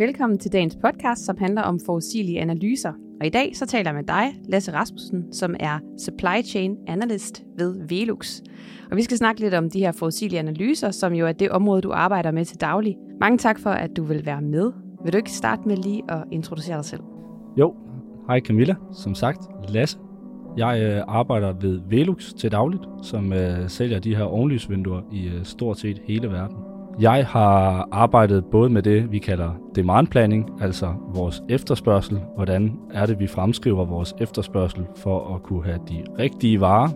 Velkommen til dagens podcast, som handler om forudsigelige analyser. Og i dag så taler jeg med dig, Lasse Rasmussen, som er Supply Chain Analyst ved Velux. Og vi skal snakke lidt om de her forudsigelige analyser, som jo er det område, du arbejder med til daglig. Mange tak for, at du vil være med. Vil du ikke starte med lige at introducere dig selv? Jo, hej Camilla. Som sagt, Lasse. Jeg øh, arbejder ved Velux til dagligt, som øh, sælger de her ovenlysvinduer i øh, stort set hele verden. Jeg har arbejdet både med det, vi kalder demand planning, altså vores efterspørgsel. Hvordan er det, vi fremskriver vores efterspørgsel for at kunne have de rigtige varer,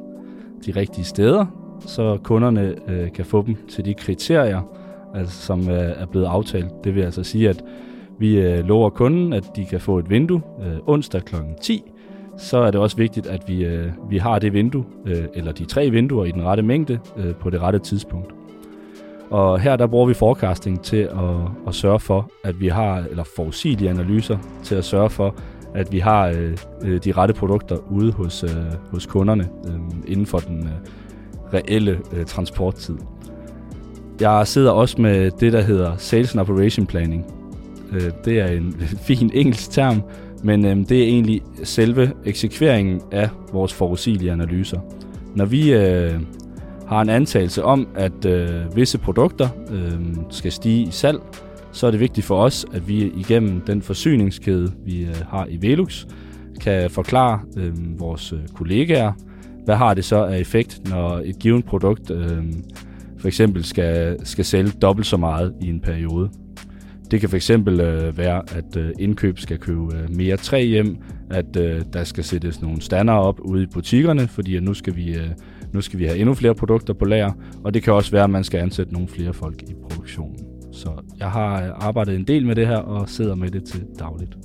de rigtige steder, så kunderne øh, kan få dem til de kriterier, altså, som øh, er blevet aftalt. Det vil altså sige, at vi øh, lover kunden, at de kan få et vindue øh, onsdag kl. 10. Så er det også vigtigt, at vi, øh, vi har det vindue, øh, eller de tre vinduer i den rette mængde, øh, på det rette tidspunkt. Og her der bruger vi forecasting til at, at sørge for, at vi har, eller forudsigelige analyser til at sørge for, at vi har øh, øh, de rette produkter ude hos, øh, hos kunderne øh, inden for den øh, reelle øh, transporttid. Jeg sidder også med det, der hedder Sales and Operation Planning. Øh, det er en fin engelsk term, men øh, det er egentlig selve eksekveringen af vores forudsigelige analyser. Når vi øh, har en antagelse om, at øh, visse produkter øh, skal stige i salg, så er det vigtigt for os, at vi igennem den forsyningskæde, vi øh, har i Velux, kan forklare øh, vores øh, kollegaer, hvad har det så af effekt, når et givet produkt øh, for eksempel skal, skal sælge dobbelt så meget i en periode. Det kan fx øh, være, at øh, indkøb skal købe øh, mere træ hjem, at øh, der skal sættes nogle standarder op ude i butikkerne, fordi at nu skal vi øh, nu skal vi have endnu flere produkter på lager, og det kan også være, at man skal ansætte nogle flere folk i produktionen. Så jeg har øh, arbejdet en del med det her og sidder med det til dagligt.